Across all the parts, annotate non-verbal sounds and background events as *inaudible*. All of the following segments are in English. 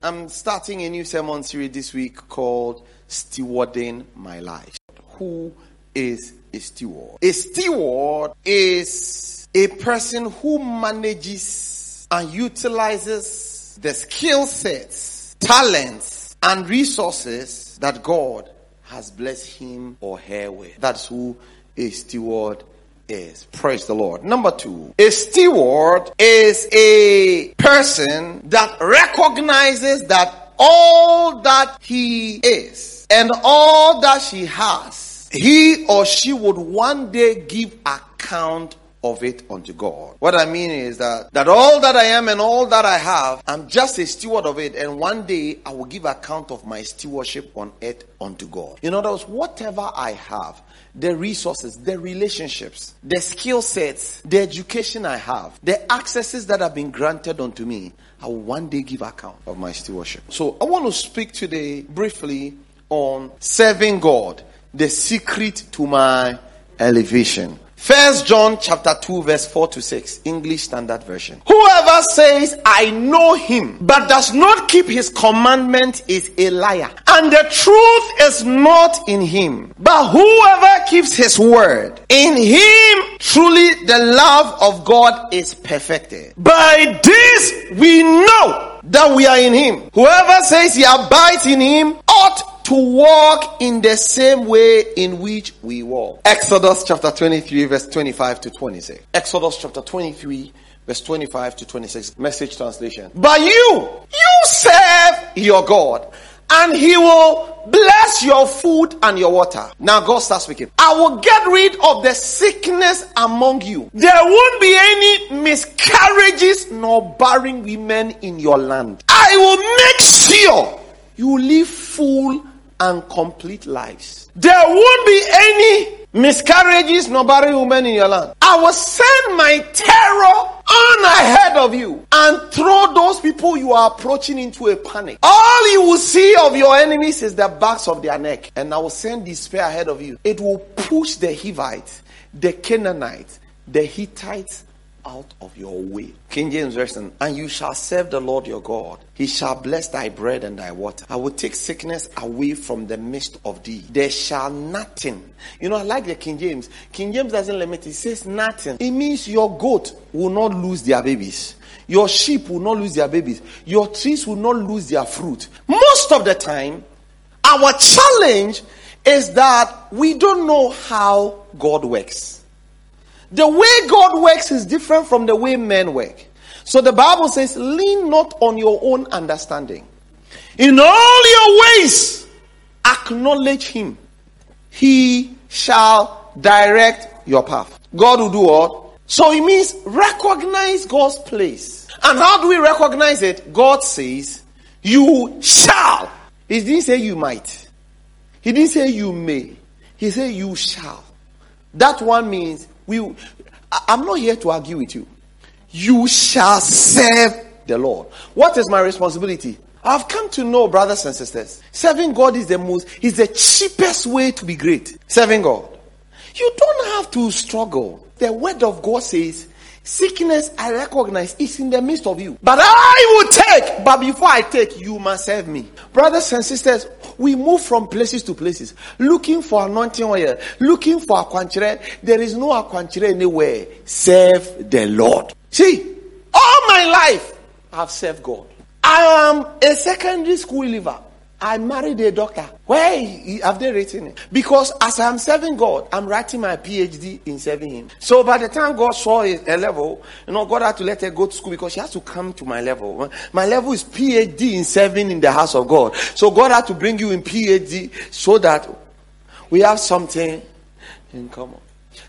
I'm starting a new sermon series this week called Stewarding My Life. Who is a steward? A steward is a person who manages and utilizes the skill sets, talents, and resources that God has blessed him or her with. That's who a steward is. Praise the Lord. Number two, a steward is a person that recognizes that all that he is and all that she has, he or she would one day give account of it unto God. What I mean is that that all that I am and all that I have, I'm just a steward of it, and one day I will give account of my stewardship on it unto God. In other words, whatever I have, the resources, the relationships, the skill sets, the education I have, the accesses that have been granted unto me, I will one day give account of my stewardship. So I want to speak today briefly on serving God, the secret to my elevation. First John chapter 2 verse 4 to 6, English Standard Version. Whoever says, I know him, but does not keep his commandment is a liar. And the truth is not in him. But whoever keeps his word, in him truly the love of God is perfected. By this we know that we are in him. Whoever says he abides in him ought to walk in the same way in which we walk. Exodus chapter 23 verse 25 to 26. Exodus chapter 23 verse 25 to 26. Message translation. But you, you serve your God and he will bless your food and your water. Now God starts speaking. I will get rid of the sickness among you. There won't be any miscarriages nor barren women in your land. I will make sure you live full and complete lives. There won't be any miscarriages nor barren women in your land. I will send my terror on ahead of you and throw those people you are approaching into a panic. All you will see of your enemies is the backs of their neck. And I will send despair ahead of you. It will push the Hivites, the Canaanites, the Hittites, out of your way. King James Version, and you shall serve the Lord your God. He shall bless thy bread and thy water. I will take sickness away from the midst of thee. There shall nothing. You know, I like the King James. King James doesn't limit, it says nothing. It means your goat will not lose their babies. Your sheep will not lose their babies. Your trees will not lose their fruit. Most of the time, our challenge is that we don't know how God works. The way God works is different from the way men work. So the Bible says, lean not on your own understanding. In all your ways, acknowledge him. He shall direct your path. God will do what? So it means recognize God's place. And how do we recognize it? God says, you shall. He didn't say you might. He didn't say you may. He said you shall. That one means we, I'm not here to argue with you. You shall serve the Lord. What is my responsibility? I've come to know, brothers and sisters, serving God is the most, is the cheapest way to be great. Serving God. You don't have to struggle. The word of God says, Sickness, I recognize, is in the midst of you. But I will take. But before I take, you must serve me. Brothers and sisters, we move from places to places, looking for anointing oil, looking for aquanchere. There is no aquanchere anywhere. Serve the Lord. See, all my life, I've served God. I am a secondary school leaver. I married a doctor. Where have they written it? Because as I'm serving God, I'm writing my PhD in serving Him. So by the time God saw a level, you know, God had to let her go to school because she has to come to my level. My level is PhD in serving in the house of God. So God had to bring you in PhD so that we have something in common.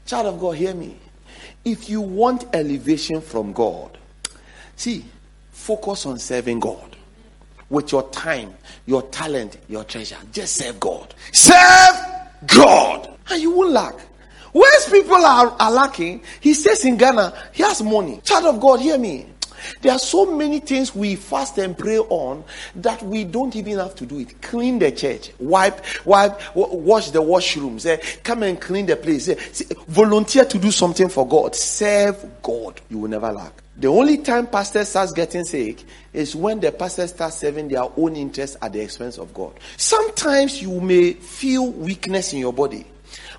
Child of God, hear me. If you want elevation from God, see, focus on serving God with your time, your talent, your treasure. Just serve God. Serve God. And you won't lack. Where's people are, are lacking, he says in Ghana, he has money. Child of God, hear me. There are so many things we fast and pray on that we don't even have to do it. Clean the church, wipe, wipe, wash the washrooms, Say, come and clean the place. Eh, Say, volunteer to do something for God. Serve God. You will never lack. The only time pastor starts getting sick is when the pastor starts serving their own interests at the expense of God. Sometimes you may feel weakness in your body,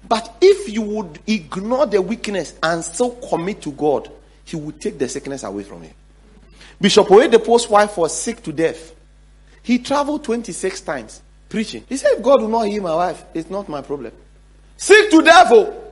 but if you would ignore the weakness and still commit to God, He will take the sickness away from you. Bishop Oyedepo's wife was sick to death. He traveled 26 times preaching. He said, if God will not heal my wife, it's not my problem. Sick to death, oh,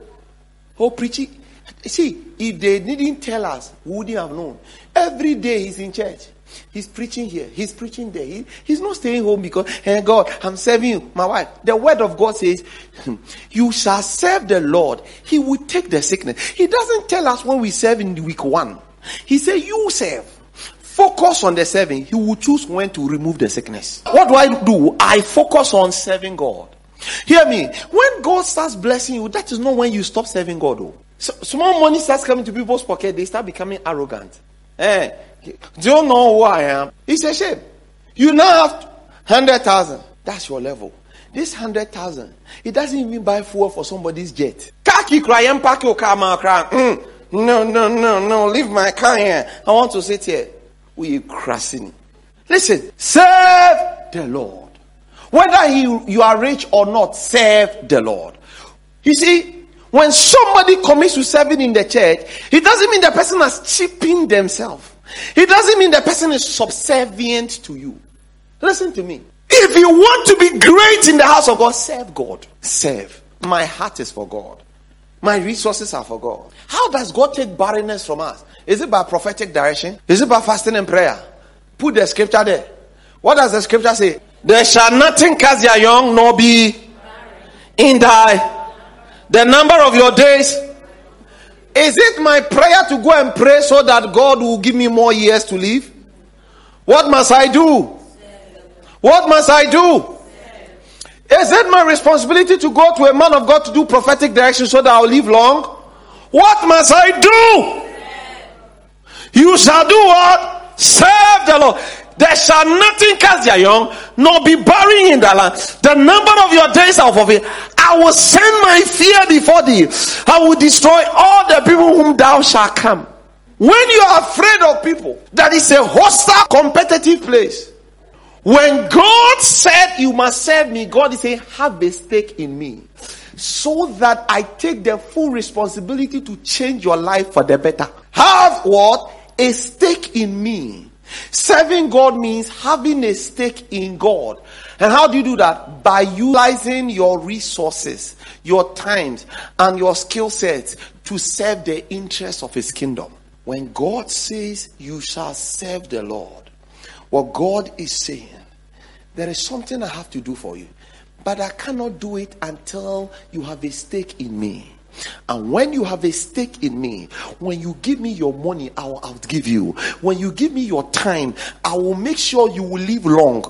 oh preaching. See, if they didn't tell us, we wouldn't have known. Every day he's in church. He's preaching here. He's preaching there. He, he's not staying home because, hey God, I'm serving you, my wife. The word of God says, *laughs* you shall serve the Lord. He will take the sickness. He doesn't tell us when we serve in week one. He said, you serve. Focus on the serving. He will choose when to remove the sickness. What do I do? I focus on serving God. Hear me. When God starts blessing you, that is not when you stop serving God. Though. So, small money starts coming to people's pocket, they start becoming arrogant. Eh, do you know who I am? It's a shame. You now have 100,000. That's your level. This 100,000, it doesn't even buy fuel for somebody's jet. Kaki crying, pack your car, mm. No, no, no, no, leave my car here. I want to sit here. We crashing. Listen, serve the Lord. Whether you, you are rich or not, serve the Lord. You see, when somebody commits to serving in the church, it doesn't mean the person has cheapened themselves. It doesn't mean the person is subservient to you. Listen to me. If you want to be great in the house of God, serve God. Serve. My heart is for God. My resources are for God. How does God take barrenness from us? Is it by prophetic direction? Is it by fasting and prayer? Put the scripture there. What does the scripture say? There shall nothing cast your young nor be in thy the number of your days. Is it my prayer to go and pray so that God will give me more years to live? What must I do? What must I do? Is it my responsibility to go to a man of God to do prophetic direction so that I'll live long? What must I do? You shall do what? Serve the Lord. There shall nothing cast their young, nor be barren in the land. The number of your days are it. I will send my fear before thee. I will destroy all the people whom thou shalt come. When you are afraid of people, that is a hostile, competitive place. When God said you must serve me, God is saying, have a stake in me. So that I take the full responsibility to change your life for the better. Have what? A stake in me. Serving God means having a stake in God. And how do you do that? By utilizing your resources, your times, and your skill sets to serve the interests of His kingdom. When God says you shall serve the Lord, what God is saying, there is something I have to do for you, but I cannot do it until you have a stake in me. And when you have a stake in me, when you give me your money, I will outgive you. When you give me your time, I will make sure you will live long.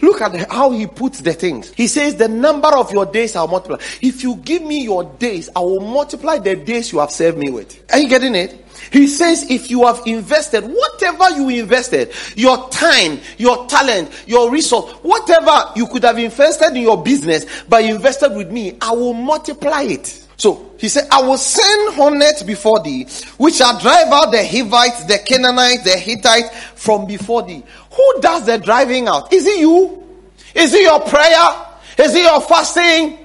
Look at how he puts the things. He says, The number of your days I'll multiply. If you give me your days, I will multiply the days you have served me with. Are you getting it? He says, if you have invested, whatever you invested, your time, your talent, your resource, whatever you could have invested in your business, but invested with me, I will multiply it. So he said, I will send hornets before thee, which shall drive out the Hivites, the Canaanites, the Hittites from before thee. Who does the driving out? Is it you? Is it your prayer? Is it your fasting?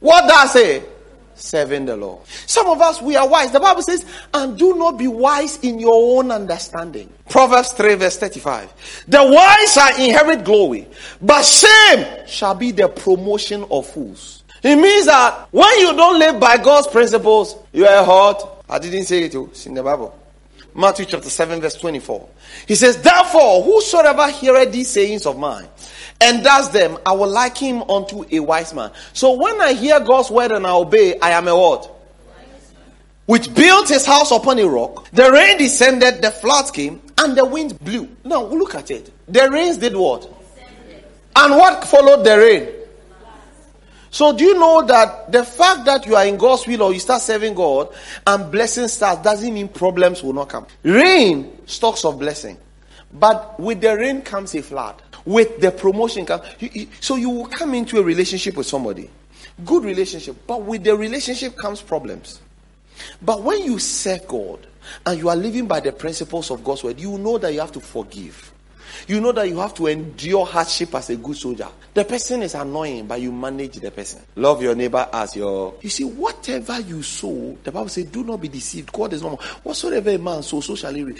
What does it? Serving the Lord. Some of us, we are wise. The Bible says, and do not be wise in your own understanding. Proverbs 3 verse 35. The wise shall inherit glory, but shame shall be the promotion of fools. It means that when you don't live by God's principles, you are hurt. I didn't say it, oh, it's in the Bible. Matthew chapter 7, verse 24. He says, Therefore, whosoever heareth these sayings of mine and does them, I will like him unto a wise man. So when I hear God's word and I obey, I am a what? Which built his house upon a rock. The rain descended, the floods came, and the wind blew. Now look at it. The rains did what? And what followed the rain? So do you know that the fact that you are in God's will or you start serving God and blessing starts doesn't mean problems will not come. Rain stocks of blessing. But with the rain comes a flood. With the promotion comes so you will come into a relationship with somebody. Good relationship, but with the relationship comes problems. But when you serve God and you are living by the principles of God's word, you know that you have to forgive. You know that you have to endure hardship as a good soldier. The person is annoying, but you manage the person. Love your neighbor as your. You see, whatever you sow, the Bible says, do not be deceived. God is normal. Whatsoever a man sow, so shall he reap.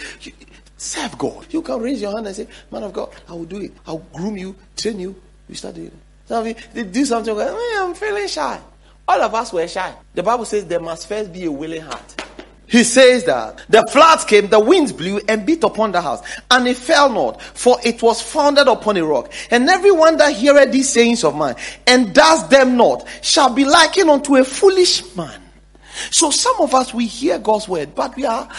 Serve God. You can raise your hand and say, Man of God, I will do it. I'll groom you, train you. You start doing it. Some of you they do something, I'm feeling shy. All of us were shy. The Bible says there must first be a willing heart. He says that the floods came, the winds blew and beat upon the house, and it fell not, for it was founded upon a rock. And everyone that heareth these sayings of mine and does them not shall be likened unto a foolish man. So some of us we hear God's word, but we are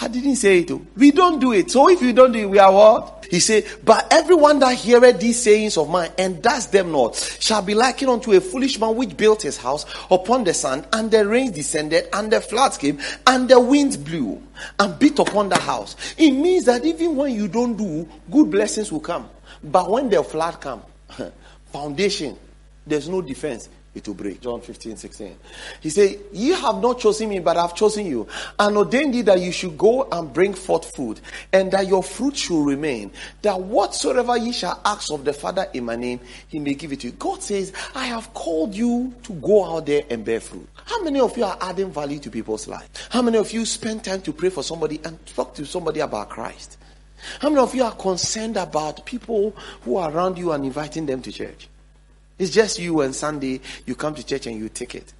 I didn't say it. Oh. We don't do it. So if you don't do it, we are what? He said, But everyone that heareth these sayings of mine and does them not shall be likened unto a foolish man which built his house upon the sand, and the rain descended, and the floods came, and the winds blew and beat upon the house. It means that even when you don't do, good blessings will come. But when the flood come, *laughs* foundation, there's no defense it will break. John 15, 16. He said, Ye have not chosen me, but I've chosen you, and ordained thee that you should go and bring forth fruit, and that your fruit should remain, that whatsoever ye shall ask of the Father in my name, he may give it to you. God says, I have called you to go out there and bear fruit. How many of you are adding value to people's lives? How many of you spend time to pray for somebody and talk to somebody about Christ? How many of you are concerned about people who are around you and inviting them to church? It's just you and Sunday, you come to church and you take it.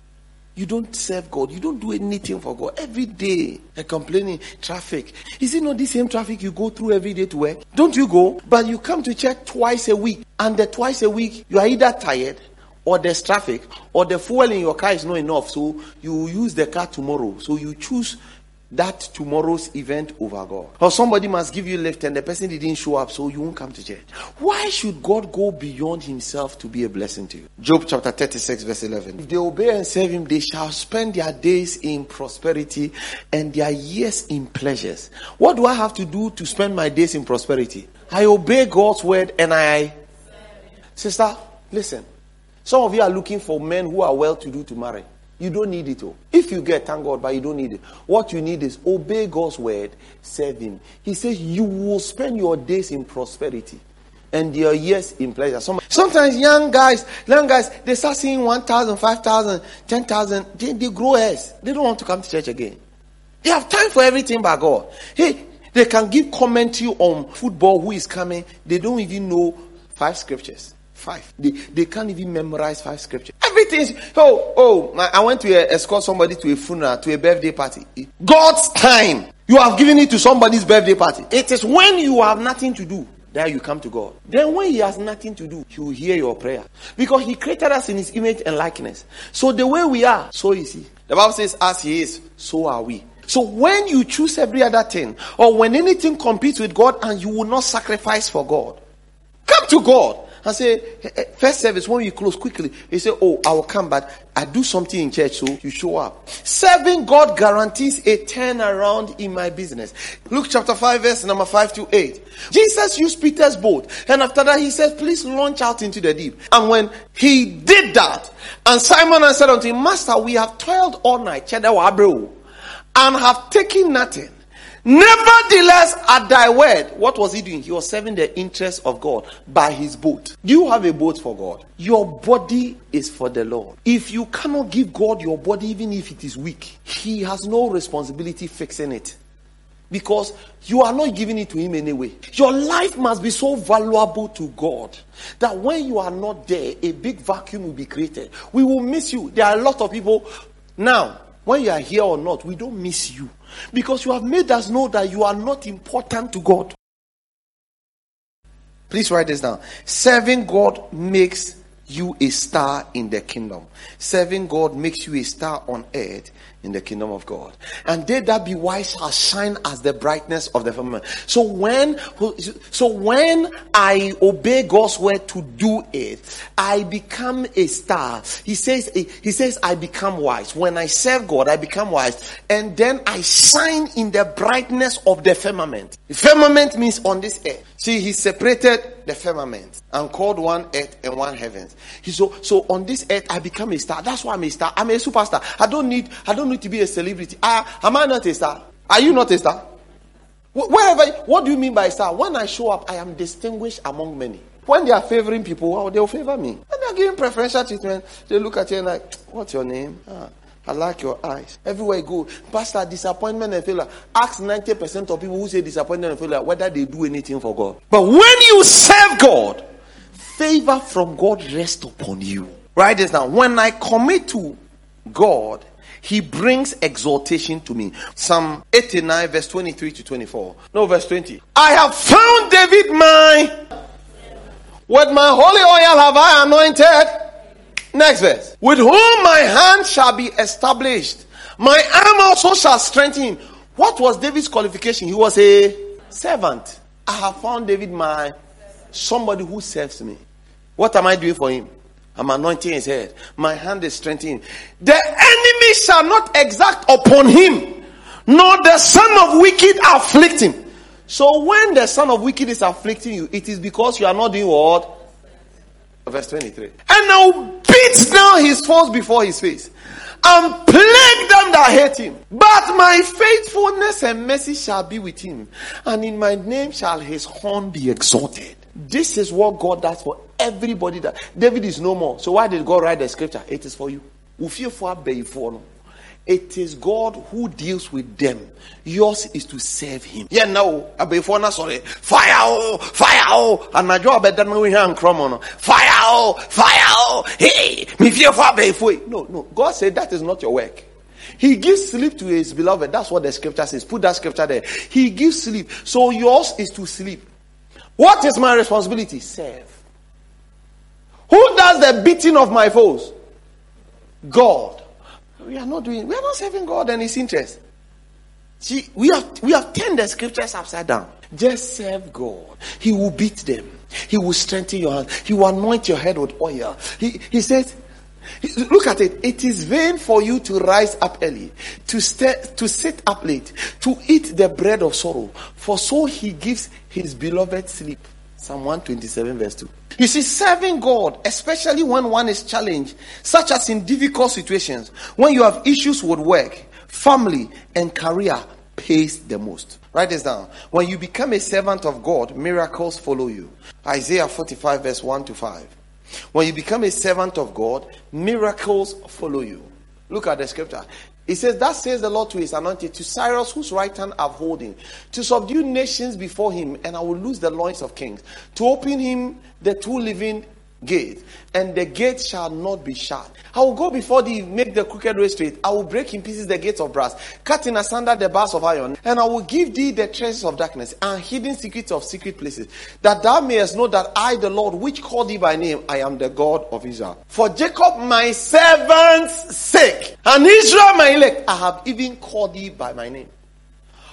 You don't serve God. You don't do anything for God. Every day, you're complaining, traffic. Is it not the same traffic you go through every day to work? Don't you go? But you come to church twice a week. And the twice a week, you are either tired or there's traffic or the fuel in your car is not enough. So you use the car tomorrow. So you choose that tomorrow's event over God. Or somebody must give you lift and the person didn't show up, so you won't come to church. Why should God go beyond himself to be a blessing to you? Job chapter 36, verse 11. If they obey and serve him, they shall spend their days in prosperity and their years in pleasures. What do I have to do to spend my days in prosperity? I obey God's word and I. Sister, listen. Some of you are looking for men who are well to do to marry. You don't need it. Oh. If you get, thank God, but you don't need it. What you need is obey God's word, serve Him. He says you will spend your days in prosperity and your years in pleasure. sometimes young guys, young guys, they start seeing 1,000, 5,000, 10,000. They, they grow as. They don't want to come to church again. They have time for everything but God. Hey, they can give commentary on football, who is coming. They don't even know five scriptures. Five. They, they can't even memorize five scriptures. Everything. Oh, oh, I went to escort somebody to a funeral, to a birthday party. God's time. You have given it to somebody's birthday party. It is when you have nothing to do that you come to God. Then when He has nothing to do, He will hear your prayer. Because He created us in His image and likeness. So the way we are, so is He. The Bible says, as He is, so are we. So when you choose every other thing, or when anything competes with God and you will not sacrifice for God, come to God and say, eh, eh, first service, when you close quickly, he say, Oh, I will come, but I do something in church, so you show up. Serving God guarantees a turnaround in my business. Luke chapter 5, verse number 5 to 8. Jesus used Peter's boat, and after that, he said, Please launch out into the deep. And when he did that, and Simon said unto him, Master, we have toiled all night, and have taken nothing. Nevertheless, at thy word, what was he doing? He was serving the interest of God by his boat. Do you have a boat for God? Your body is for the Lord. If you cannot give God your body, even if it is weak, he has no responsibility fixing it. Because you are not giving it to him anyway. Your life must be so valuable to God that when you are not there, a big vacuum will be created. We will miss you. There are a lot of people now when you are here or not, we don't miss you because you have made us know that you are not important to God. Please write this down. Serving God makes you a star in the kingdom. Serving God makes you a star on earth in the kingdom of God. And they that be wise shall shine as the brightness of the firmament. So when, so when I obey God's word to do it, I become a star. He says, he says, I become wise. When I serve God, I become wise. And then I shine in the brightness of the firmament. The firmament means on this earth. See, he separated the firmament and called one earth and one heavens. He so so on this earth I become a star. That's why I'm a star. I'm a superstar. I don't need I don't need to be a celebrity. Ah, am I not a star? Are you not a star? Wherever, what do you mean by star? When I show up, I am distinguished among many. When they are favoring people, well, they'll favor me. And they're giving preferential treatment. They look at you and like, *tsk* what's your name? Ah, I like your eyes. Everywhere you go, pastor, disappointment and failure. Ask 90% of people who say disappointment and failure whether they do anything for God. But when you serve God, favor from God rests upon you. Write this down. When I commit to God, he brings exaltation to me. Psalm 89, verse 23 to 24. No, verse 20. I have found David my. With my holy oil have I anointed. Next verse. With whom my hand shall be established. My arm also shall strengthen him. What was David's qualification? He was a servant. I have found David my somebody who serves me. What am I doing for him? I'm anointing his head. My hand is strengthening. The enemy shall not exact upon him, nor the son of wicked afflict him. So when the son of wicked is afflicting you, it is because you are not doing what? Verse 23. And now beat down his foes before his face and plague them that hate him. But my faithfulness and mercy shall be with him, and in my name shall his horn be exalted. This is what God does for everybody that David is no more. So why did God write the scripture? It is for you. It is God who deals with them. Yours is to serve Him. Yeah, now, before na sorry, fire, oh, fire, oh, and my job better than we have on fire, oh, fire, oh, hey, me fear for before. No, no, God said that is not your work. He gives sleep to His beloved. That's what the scripture says. Put that scripture there. He gives sleep. So yours is to sleep. What is my responsibility? Serve. Who does the beating of my foes? God. We are not doing, we are not serving God and His interest. See, we have we have turned the scriptures upside down. Just serve God. He will beat them. He will strengthen your hand. He will anoint your head with oil. He he says, Look at it. It is vain for you to rise up early, to stay, to sit up late, to eat the bread of sorrow, for so he gives his beloved sleep. Psalm 127, verse 2. You see, serving God, especially when one is challenged, such as in difficult situations, when you have issues with work, family, and career, pays the most. Write this down. When you become a servant of God, miracles follow you. Isaiah 45, verse 1 to 5. When you become a servant of God, miracles follow you. Look at the scripture. It says, That says the Lord to his anointed, to Cyrus, whose right hand I'm holding, to subdue nations before him, and I will loose the loins of kings, to open him the two living gate, and the gate shall not be shut. I will go before thee, make the crooked way straight. I will break in pieces the gates of brass, cut in asunder the bars of iron, and I will give thee the treasures of darkness and hidden secrets of secret places, that thou mayest know that I, the Lord, which called thee by name, I am the God of Israel. For Jacob, my servant's sake, and Israel, my elect, I have even called thee by my name.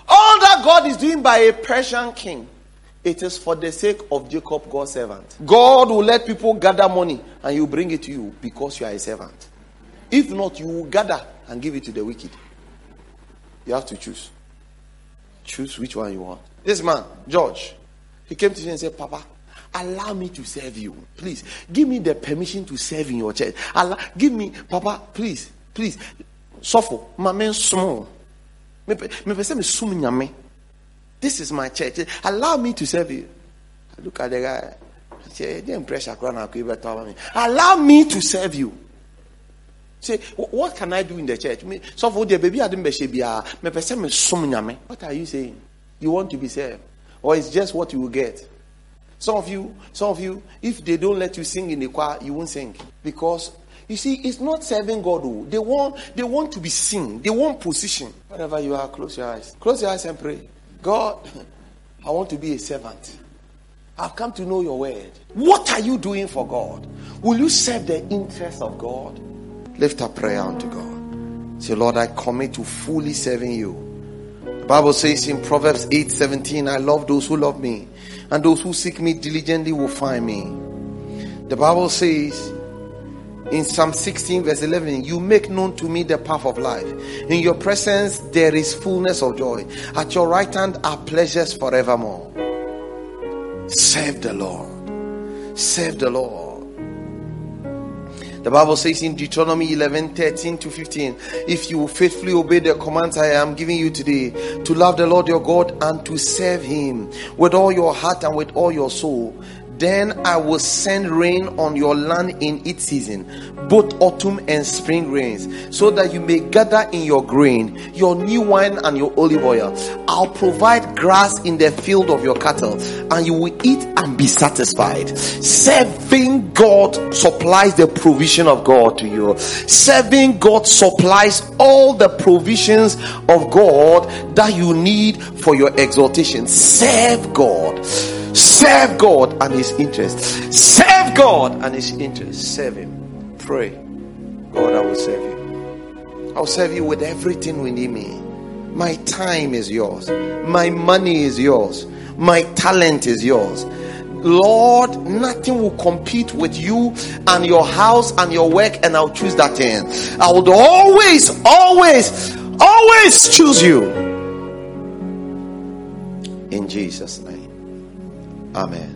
All that God is doing by a Persian king it is for the sake of Jacob, God's servant. God will let people gather money and you bring it to you because you are a servant. If not, you will gather and give it to the wicked. You have to choose. Choose which one you want. This man, George, he came to me and said, Papa, allow me to serve you. Please, give me the permission to serve in your church. Allow, give me, Papa, please, please. Suffer, my man small. Me, me, me, this is my church. Allow me to serve you. I look at the guy. I say, Allow me to serve you. Say, what can I do in the church? So for the baby, I didn't ah, What are you saying? You want to be served, or it's just what you will get? Some of you, some of you, if they don't let you sing in the choir, you won't sing because you see, it's not serving God. Oh. They want, they want to be seen. They want position. Whatever you are, close your eyes. Close your eyes and pray. God, I want to be a servant. I've come to know your word. What are you doing for God? Will you serve the interest of God? Lift up prayer unto God. Say, Lord, I commit to fully serving you. The Bible says in Proverbs 8 17, I love those who love me, and those who seek me diligently will find me. The Bible says in Psalm 16, verse 11, you make known to me the path of life. In your presence, there is fullness of joy. At your right hand are pleasures forevermore. Save the Lord. Save the Lord. The Bible says in Deuteronomy 11 13 to 15, if you faithfully obey the commands I am giving you today, to love the Lord your God and to serve Him with all your heart and with all your soul, then I will send rain on your land in its season, both autumn and spring rains, so that you may gather in your grain, your new wine, and your olive oil. I'll provide grass in the field of your cattle, and you will eat and be satisfied. Serving God supplies the provision of God to you. Serving God supplies all the provisions of God that you need for your exaltation. Serve God. Serve God and His interest. Serve God and His interest. Serve Him. Pray. God, I will serve you. I'll serve you with everything within me. My time is yours. My money is yours. My talent is yours. Lord, nothing will compete with you and your house and your work, and I'll choose that thing. I would always, always, always choose you. In Jesus' name. Amén.